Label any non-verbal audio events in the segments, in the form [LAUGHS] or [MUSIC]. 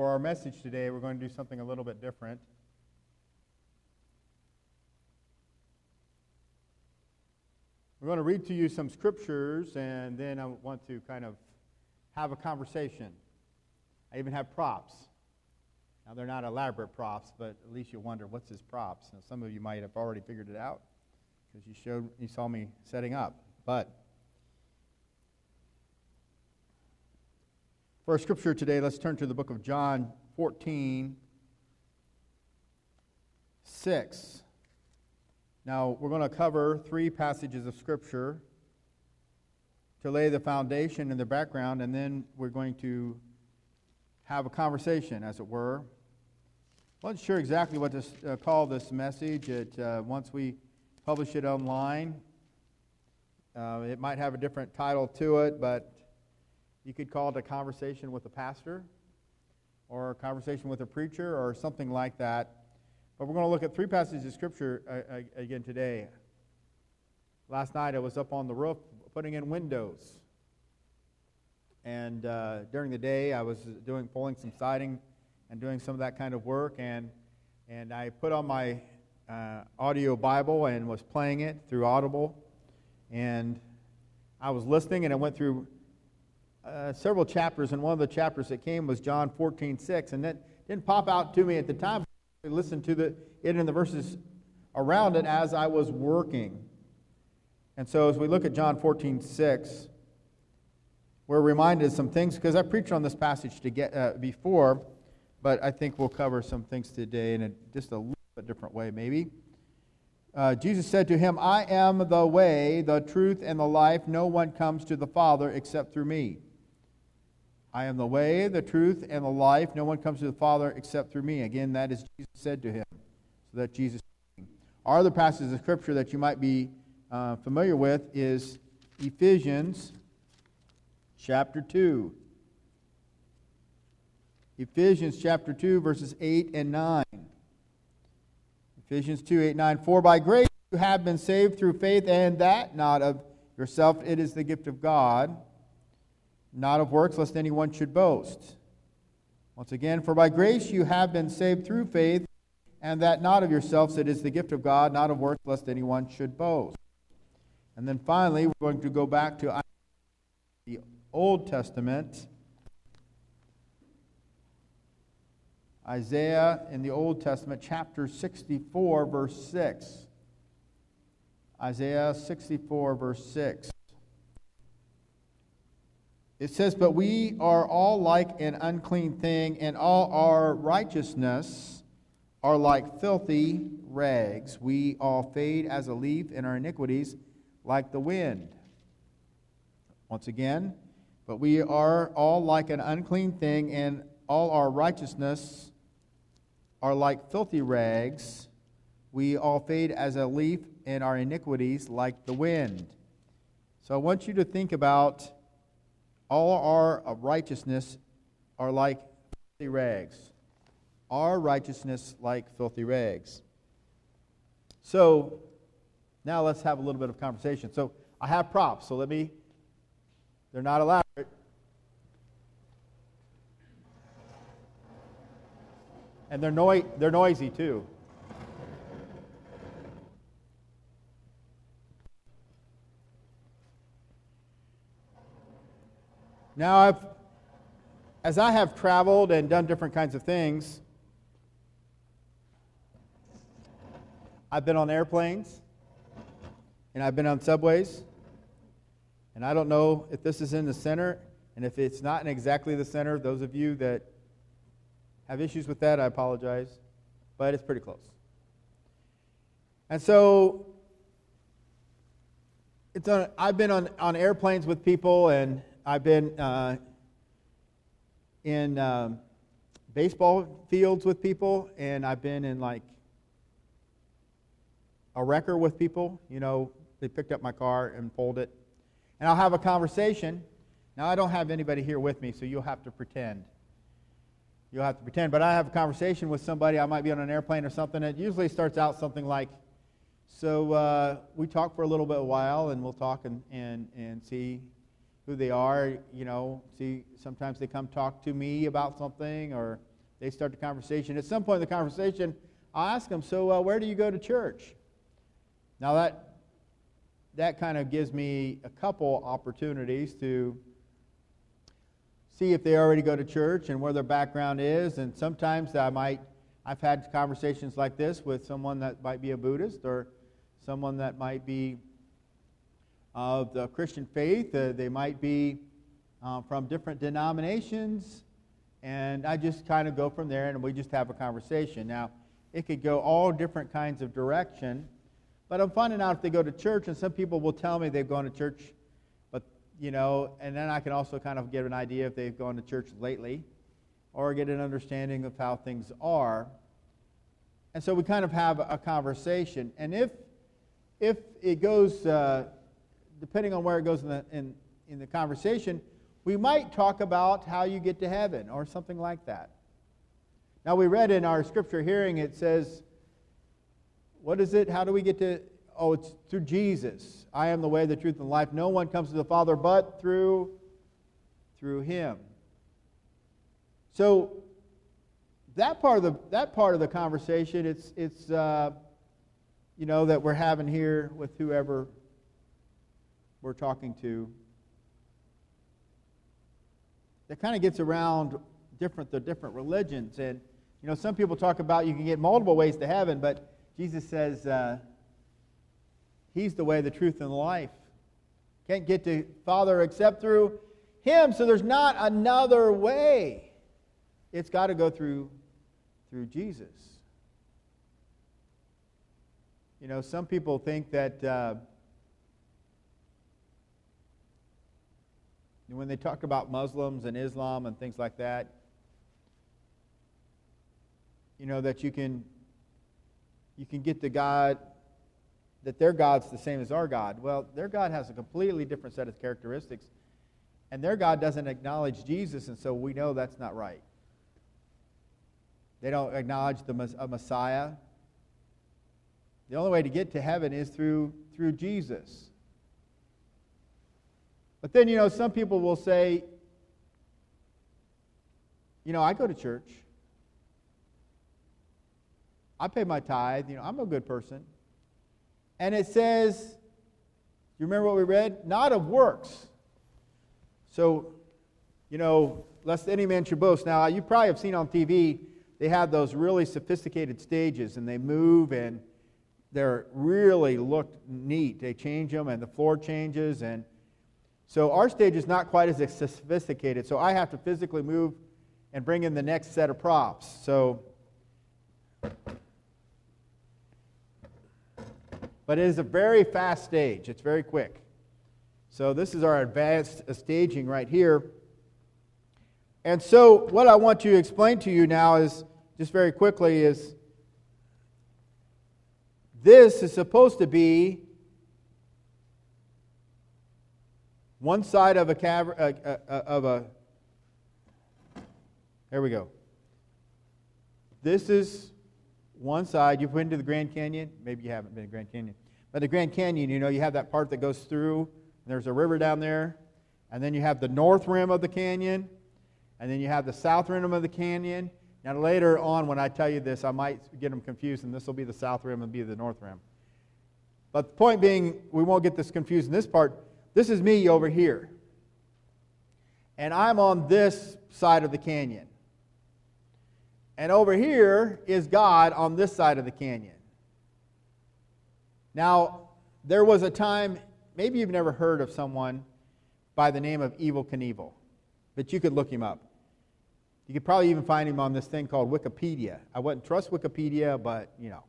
for our message today, we're going to do something a little bit different. We're going to read to you some scriptures, and then I want to kind of have a conversation. I even have props. Now, they're not elaborate props, but at least you wonder what's his props. Now, some of you might have already figured it out because you showed you saw me setting up. But for our scripture today, let's turn to the book of John 14, 6. Now, we're going to cover three passages of Scripture to lay the foundation and the background, and then we're going to have a conversation, as it were. I wasn't sure exactly what to uh, call this message. It, uh, once we publish it online, uh, it might have a different title to it, but you could call it a conversation with a pastor, or a conversation with a preacher, or something like that. But we're going to look at three passages of Scripture uh, uh, again today. Last night I was up on the roof putting in windows. And uh, during the day I was doing pulling some siding and doing some of that kind of work. And, and I put on my uh, audio Bible and was playing it through Audible. And I was listening and I went through uh, several chapters. And one of the chapters that came was John 14, 6. And that didn't pop out to me at the time. I listened to the, it in the verses around it as I was working. And so as we look at John 14, 6, we're reminded of some things, because I preached on this passage to get, uh, before, but I think we'll cover some things today in a, just a little bit different way, maybe. Uh, Jesus said to him, I am the way, the truth, and the life. No one comes to the Father except through me. I am the way, the truth, and the life. No one comes to the Father except through me. Again, that is Jesus said to him. So that Jesus. Our other passages of Scripture that you might be uh, familiar with is Ephesians chapter 2. Ephesians chapter 2, verses 8 and 9. Ephesians 2, 8, 9. For by grace you have been saved through faith, and that not of yourself, it is the gift of God not of works, lest anyone should boast. Once again, for by grace you have been saved through faith, and that not of yourselves, it is the gift of God, not of works, lest anyone should boast. And then finally, we're going to go back to the Old Testament. Isaiah in the Old Testament, chapter 64, verse 6. Isaiah 64, verse 6. It says, But we are all like an unclean thing, and all our righteousness are like filthy rags. We all fade as a leaf, and our iniquities like the wind. Once again, but we are all like an unclean thing, and all our righteousness are like filthy rags. We all fade as a leaf, and our iniquities like the wind. So I want you to think about all our uh, righteousness are like filthy rags. Our righteousness like filthy rags. So now let's have a little bit of conversation. So I have props, so let me, they're not elaborate. And they're, noi- they're noisy too. Now, I've, as I have traveled and done different kinds of things, I've been on airplanes and I've been on subways. And I don't know if this is in the center, and if it's not in exactly the center, those of you that have issues with that, I apologize. But it's pretty close. And so it's on, I've been on, on airplanes with people, and I've been uh, in um, baseball fields with people, and I've been in like a wrecker with people. You know, they picked up my car and pulled it. And I'll have a conversation. Now, I don't have anybody here with me, so you'll have to pretend. You'll have to pretend. But I have a conversation with somebody. I might be on an airplane or something. It usually starts out something like, so uh, we talk for a little bit a while, and we'll talk and, and, and see who they are. You know, see, sometimes they come talk to me about something, or they start the conversation. At some point in the conversation, I'll ask them, So, uh, where do you go to church? Now, that, that kind of gives me a couple opportunities to see if they already go to church and where their background is. And sometimes I might, I've had conversations like this with someone that might be a Buddhist or someone that might be of the Christian faith. Uh, they might be uh, from different denominations. And I just kind of go from there and we just have a conversation. Now, it could go all different kinds of direction. But I'm finding out if they go to church, and some people will tell me they've gone to church, but, you know, and then I can also kind of get an idea if they've gone to church lately or get an understanding of how things are. And so we kind of have a conversation. And if, if it goes, uh, depending on where it goes in the, in, in the conversation, we might talk about how you get to heaven or something like that. Now, we read in our scripture hearing, it says, what is it? How do we get to? Oh, it's through Jesus. I am the way, the truth, and the life. No one comes to the Father but through, through Him. So that part of the that part of the conversation, it's it's uh, you know that we're having here with whoever we're talking to. That kind of gets around different the different religions, and you know some people talk about you can get multiple ways to heaven, but Jesus says uh, He's the way, the truth, and the life. Can't get to Father except through Him. So there's not another way. It's got to go through through Jesus. You know, some people think that uh, when they talk about Muslims and Islam and things like that, you know, that you can you can get to God that their God's the same as our God. Well, their God has a completely different set of characteristics, and their God doesn't acknowledge Jesus, and so we know that's not right. They don't acknowledge the a Messiah. The only way to get to heaven is through, through Jesus. But then, you know, some people will say, you know, I go to church. I pay my tithe. You know, I'm a good person. And it says, you remember what we read? Not of works. So, you know, lest any man should boast. Now, you probably have seen on TV they have those really sophisticated stages and they move and they're really look neat. They change them and the floor changes and so our stage is not quite as sophisticated. So I have to physically move and bring in the next set of props. So but it is a very fast stage. It's very quick. So this is our advanced staging right here. And so what I want to explain to you now is just very quickly is this is supposed to be one side of a cavern uh, uh, uh, of a there we go. This is one side you've been to the grand canyon. Maybe you haven't been to grand canyon. But the grand canyon you know you have that part that goes through and there's a river down there. And then you have the north rim of the canyon and then you have the south rim of the canyon. Now, later on, when I tell you this, I might get them confused, and this will be the south rim and be the north rim. But the point being, we won't get this confused in this part. This is me over here. And I'm on this side of the canyon. And over here is God on this side of the canyon. Now, there was a time, maybe you've never heard of someone by the name of Evel Knievel, but you could look him up. You could probably even find him on this thing called Wikipedia. I wouldn't trust Wikipedia, but you know.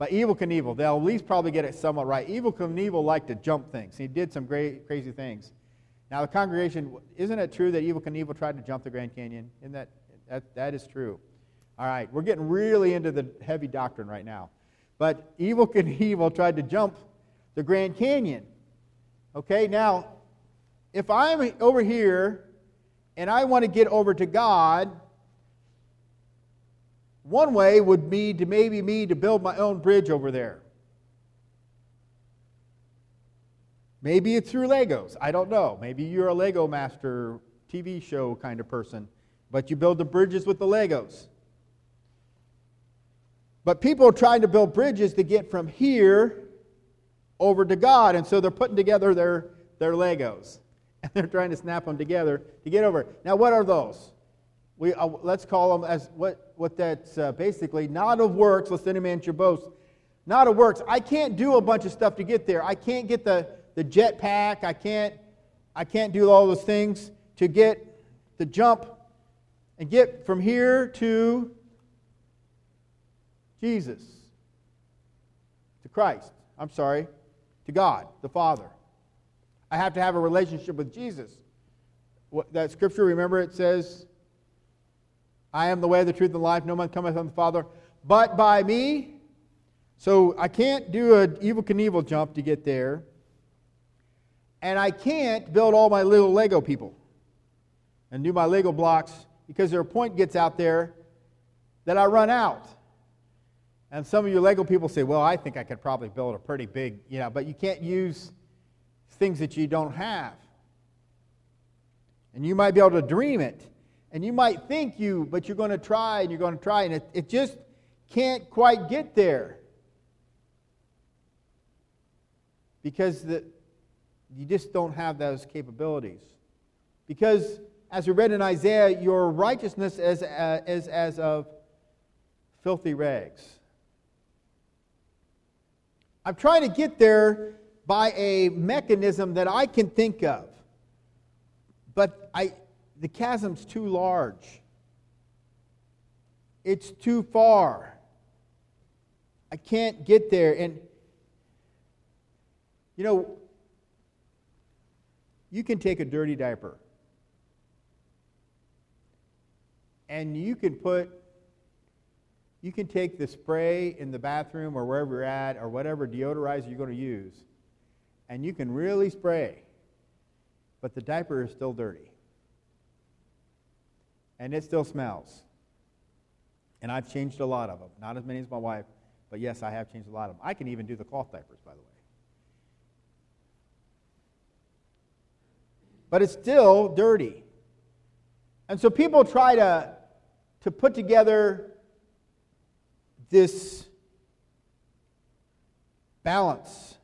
But Evel Knievel, they'll at least probably get it somewhat right. Evel Knievel liked to jump things. He did some great, crazy things. Now, the congregation, isn't it true that Evel Knievel tried to jump the Grand Canyon? Isn't that, that, that is true. All right, we're getting really into the heavy doctrine right now. But Evel Knievel [LAUGHS] tried to jump the Grand Canyon. Okay, now, if I'm over here and I want to get over to God, one way would be to maybe me to build my own bridge over there. Maybe it's through Legos. I don't know. Maybe you're a Lego master TV show kind of person but you build the bridges with the Legos. But people are trying to build bridges to get from here over to God, and so they're putting together their, their Legos. [LAUGHS] And they're trying to snap them together to get over. Now, what are those? We, uh, let's call them as what, what that's uh, basically not of works, lest any man should boast. Not of works. I can't do a bunch of stuff to get there. I can't get the, the jet pack. I can't, I can't do all those things to get the jump and get from here to Jesus, to Christ. I'm sorry, to God, the Father. I have to have a relationship with Jesus. What, that scripture, remember, it says, I am the way, the truth, and the life. No man cometh unto the Father but by me. So I can't do an Evel Knievel jump to get there. And I can't build all my little Lego people and do my Lego blocks because their point gets out there that I run out. And some of you Lego people say, well, I think I could probably build a pretty big, you know, but you can't use things that you don't have. And you might be able to dream it. And you might think you, but you're going to try and you're going to try, and it, it just can't quite get there. Because the, you just don't have those capabilities. Because, as we read in Isaiah, your righteousness is, uh, is as of filthy rags. I'm trying to get there by a mechanism that I can think of. But I, the chasm's too large. It's too far. I can't get there. And, you know, you can take a dirty diaper and you can put you can take the spray in the bathroom or wherever you're at or whatever deodorizer you're going to use, and you can really spray, but the diaper is still dirty. And it still smells. And I've changed a lot of them. Not as many as my wife, but yes, I have changed a lot of them. I can even do the cloth diapers, by the way. But it's still dirty. And so people try to, to put together this balance.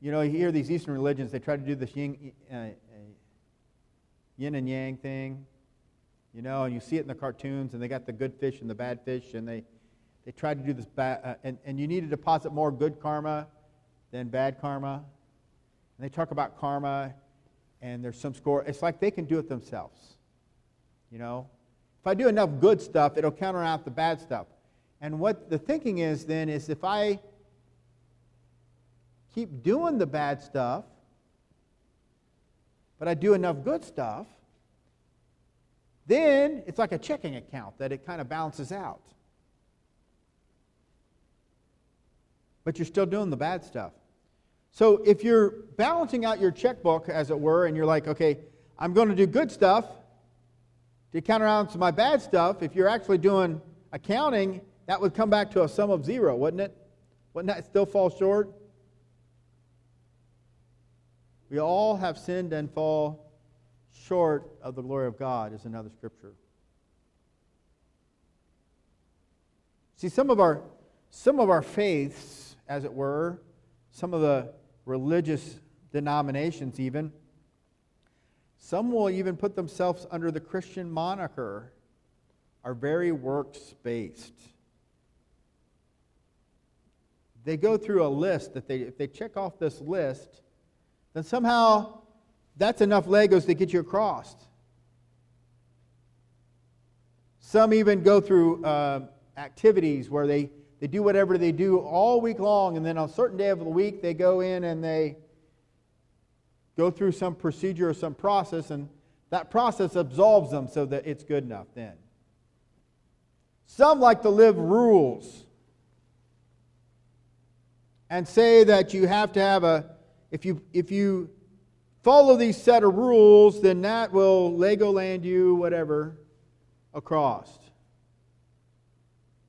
You know, you hear these Eastern religions, they try to do this yin, uh, uh, yin and yang thing, you know, and you see it in the cartoons, and they got the good fish and the bad fish, and they, they try to do this, ba- uh, and, and you need to deposit more good karma than bad karma. And they talk about karma, and there's some score. It's like they can do it themselves, you know. If I do enough good stuff, it'll counteract the bad stuff. And what the thinking is then is if I keep doing the bad stuff, but I do enough good stuff, then it's like a checking account that it kind of balances out. But you're still doing the bad stuff. So if you're balancing out your checkbook, as it were, and you're like, okay, I'm going to do good stuff to counterbalance my bad stuff, if you're actually doing accounting that would come back to a sum of zero, wouldn't it? Wouldn't that still fall short? We all have sinned and fall short of the glory of God, is another scripture. See, some of our some of our faiths, as it were, some of the religious denominations even, some will even put themselves under the Christian moniker, are very works based they go through a list that they, if they check off this list, then somehow that's enough Legos to get you across. Some even go through uh, activities where they, they do whatever they do all week long, and then on a certain day of the week, they go in and they go through some procedure or some process, and that process absolves them so that it's good enough then. Some like to live rules and say that you have to have a, if you, if you follow these set of rules, then that will Legoland you, whatever, across.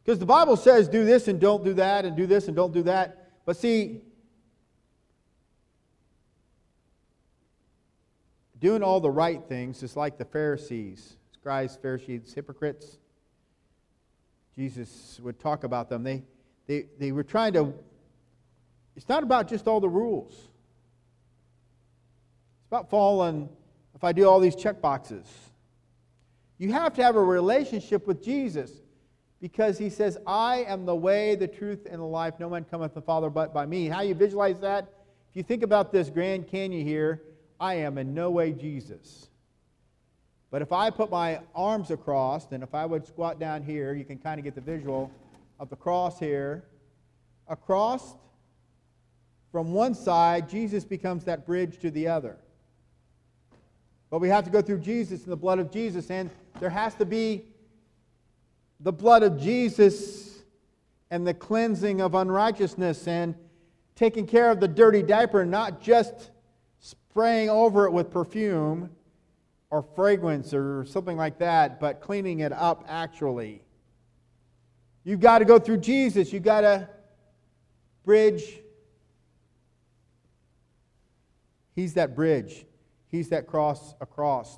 Because the Bible says do this and don't do that, and do this and don't do that. But see, doing all the right things is like the Pharisees. scribes, Pharisees, hypocrites. Jesus would talk about them. They, they, they were trying to, it's not about just all the rules. About following, if I do all these check boxes. You have to have a relationship with Jesus because he says, I am the way, the truth, and the life. No man cometh the Father but by me. How you visualize that? If you think about this Grand Canyon here, I am in no way Jesus. But if I put my arms across, and if I would squat down here, you can kind of get the visual of the cross here. Across from one side, Jesus becomes that bridge to the other. But we have to go through Jesus and the blood of Jesus, and there has to be the blood of Jesus and the cleansing of unrighteousness and taking care of the dirty diaper, not just spraying over it with perfume or fragrance or something like that, but cleaning it up actually. You've got to go through Jesus. You've got to bridge. He's that bridge. He's that cross across.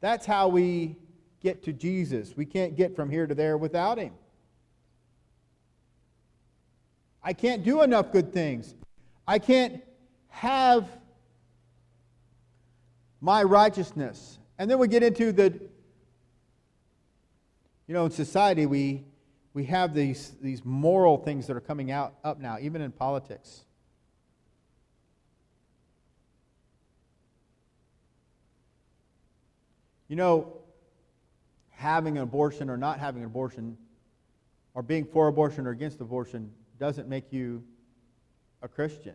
That's how we get to Jesus. We can't get from here to there without Him. I can't do enough good things. I can't have my righteousness. And then we get into the, you know, in society, we, we have these, these moral things that are coming out up now, even in politics. You know, having an abortion or not having an abortion, or being for abortion or against abortion, doesn't make you a Christian.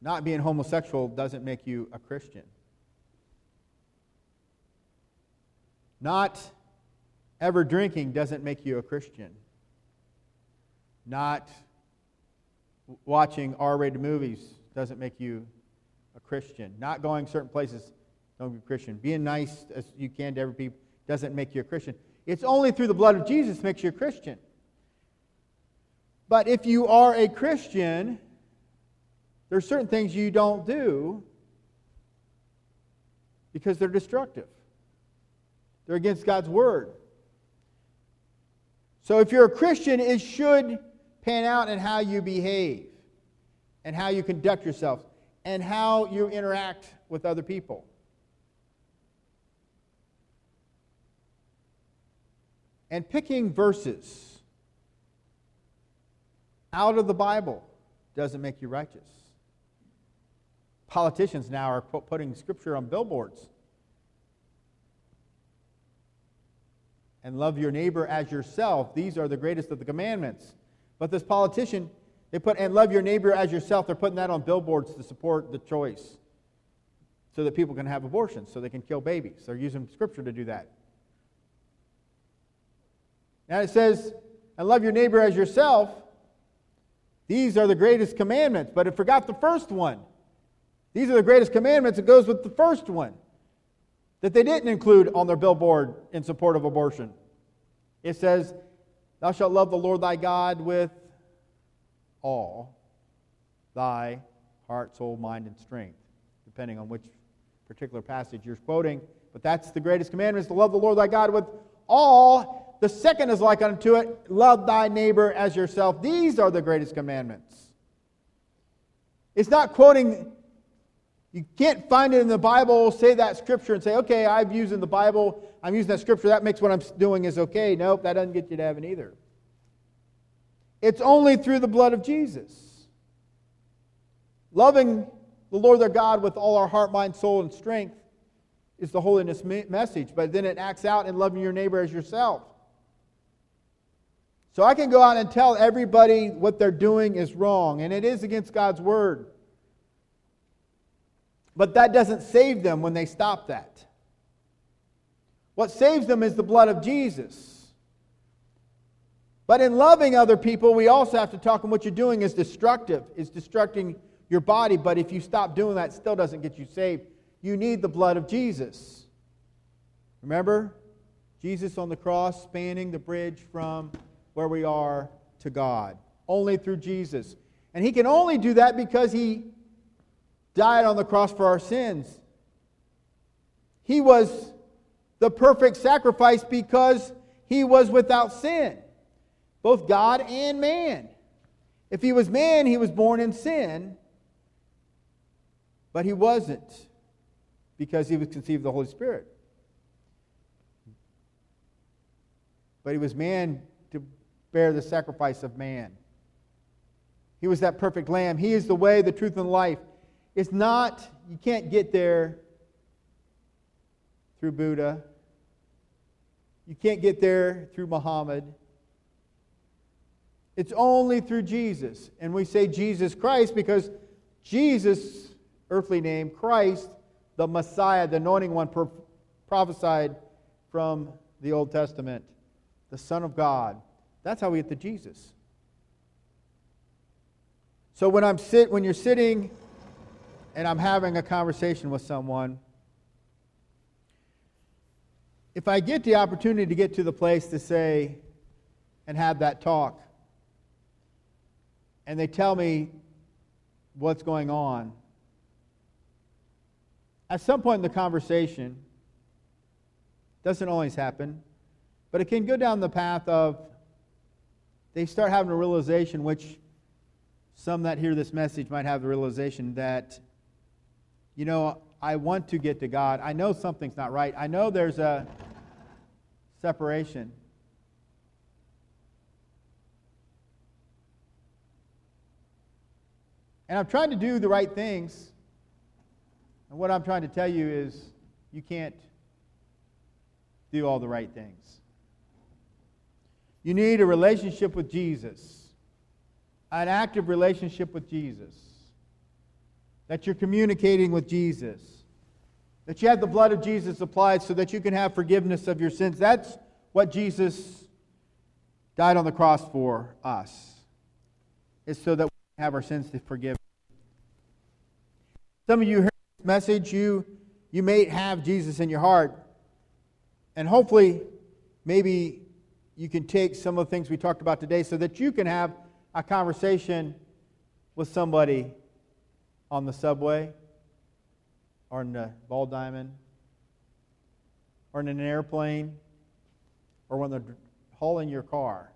Not being homosexual doesn't make you a Christian. Not ever drinking doesn't make you a Christian. Not watching R rated movies doesn't make you a Christian. Not going certain places don't be a Christian. Being nice as you can to every people doesn't make you a Christian. It's only through the blood of Jesus makes you a Christian. But if you are a Christian, there are certain things you don't do because they're destructive. They're against God's word. So if you're a Christian, it should pan out in how you behave and how you conduct yourself and how you interact with other people. And picking verses out of the Bible doesn't make you righteous. Politicians now are putting scripture on billboards. And love your neighbor as yourself. These are the greatest of the commandments. But this politician, they put, and love your neighbor as yourself, they're putting that on billboards to support the choice so that people can have abortions, so they can kill babies. They're using scripture to do that. Now it says, and love your neighbor as yourself. These are the greatest commandments, but it forgot the first one. These are the greatest commandments. It goes with the first one that they didn't include on their billboard in support of abortion. It says, Thou shalt love the Lord thy God with all thy heart, soul, mind, and strength, depending on which particular passage you're quoting. But that's the greatest commandment is to love the Lord thy God with all. The second is like unto it, love thy neighbor as yourself. These are the greatest commandments. It's not quoting you can't find it in the Bible, say that scripture, and say, okay, I've used in the Bible, I'm using that scripture, that makes what I'm doing is okay. Nope, that doesn't get you to heaven either. It's only through the blood of Jesus. Loving the Lord their God with all our heart, mind, soul, and strength is the holiness message, but then it acts out in loving your neighbor as yourself. So I can go out and tell everybody what they're doing is wrong, and it is against God's word. But that doesn't save them when they stop that. What saves them is the blood of Jesus. But in loving other people, we also have to talk and what you're doing is destructive, is destructing your body. But if you stop doing that, still doesn't get you saved. You need the blood of Jesus. Remember? Jesus on the cross spanning the bridge from where we are to God. Only through Jesus. And he can only do that because he died on the cross for our sins. He was the perfect sacrifice because he was without sin, both God and man. If he was man, he was born in sin, but he wasn't because he was conceived of the Holy Spirit. But he was man to bear the sacrifice of man. He was that perfect lamb. He is the way, the truth, and life. It's not, you can't get there through Buddha. You can't get there through Muhammad. It's only through Jesus. And we say Jesus Christ because Jesus, earthly name, Christ, the Messiah, the anointing one prophesied from the Old Testament, the Son of God. That's how we get to Jesus. So when I'm sit when you're sitting and I'm having a conversation with someone, if I get the opportunity to get to the place to say and have that talk, and they tell me what's going on, at some point in the conversation, doesn't always happen, but it can go down the path of they start having a realization which some that hear this message might have the realization that, you know, I want to get to God. I know something's not right. I know there's a separation. And I'm trying to do the right things. And what I'm trying to tell you is you can't do all the right things. You need a relationship with Jesus an active relationship with Jesus, that you're communicating with Jesus, that you have the blood of Jesus applied so that you can have forgiveness of your sins. That's what Jesus died on the cross for us, is so that have our sins forgiven. Some of you heard this message, you, you may have Jesus in your heart, and hopefully, maybe you can take some of the things we talked about today so that you can have a conversation with somebody on the subway or in the ball diamond or in an airplane or when they're hauling your car.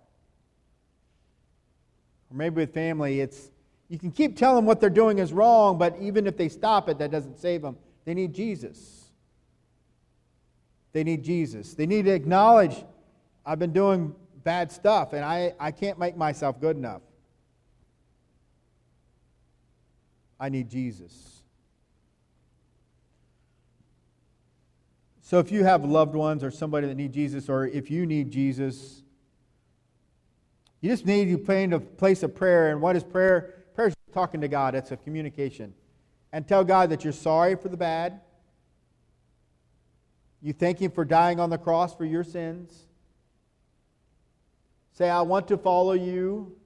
Or maybe with family, it's you can keep telling them what they're doing is wrong, but even if they stop it, that doesn't save them. They need Jesus. They need Jesus. They need to acknowledge I've been doing bad stuff, and I, I can't make myself good enough. I need Jesus. So if you have loved ones or somebody that need Jesus, or if you need Jesus, you just need to place of prayer. And what is prayer? Talking to God. It's a communication. And tell God that you're sorry for the bad. You thank Him for dying on the cross for your sins. Say, I want to follow you.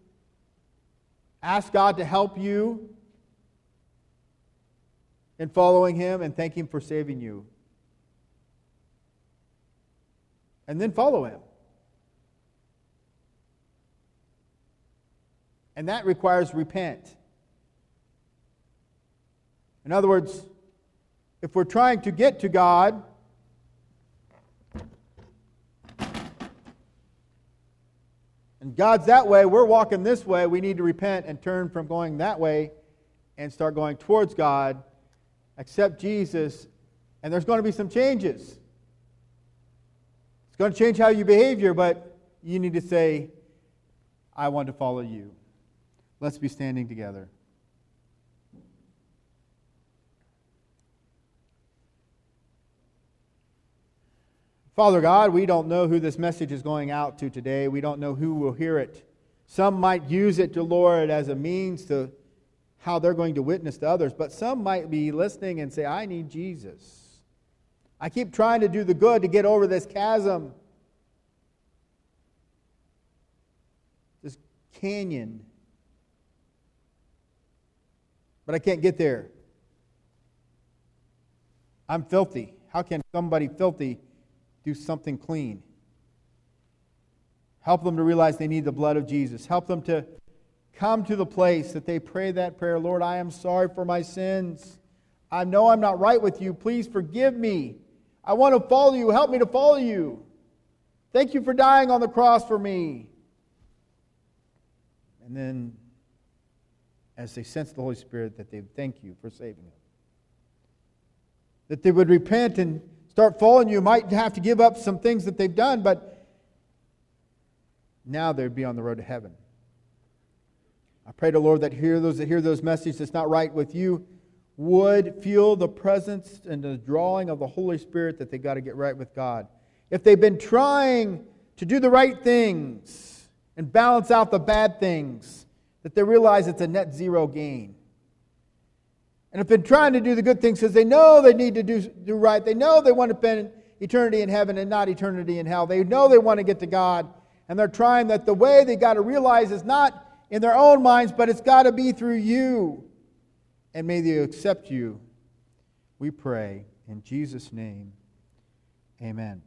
Ask God to help you in following Him and thank Him for saving you. And then follow Him. And that requires repent. In other words, if we're trying to get to God, and God's that way, we're walking this way, we need to repent and turn from going that way and start going towards God, accept Jesus, and there's going to be some changes. It's going to change how you behave here, but you need to say, I want to follow you. Let's be standing together. Father God, we don't know who this message is going out to today. We don't know who will hear it. Some might use it to Lord as a means to how they're going to witness to others, but some might be listening and say, I need Jesus. I keep trying to do the good to get over this chasm, this canyon, but I can't get there. I'm filthy. How can somebody filthy do something clean. Help them to realize they need the blood of Jesus. Help them to come to the place that they pray that prayer Lord, I am sorry for my sins. I know I'm not right with you. Please forgive me. I want to follow you. Help me to follow you. Thank you for dying on the cross for me. And then, as they sense the Holy Spirit, that they thank you for saving them. That they would repent and start following you. Might have to give up some things that they've done, but now they'd be on the road to heaven. I pray to Lord that hear those that hear those messages that's not right with you would feel the presence and the drawing of the Holy Spirit that they got to get right with God. If they've been trying to do the right things and balance out the bad things, that they realize it's a net zero gain. And they've been trying to do the good things because they know they need to do, do right, they know they want to spend eternity in heaven and not eternity in hell, they know they want to get to God, and they're trying that the way they got to realize is not in their own minds, but it's got to be through you. And may they accept you. We pray in Jesus' name. Amen.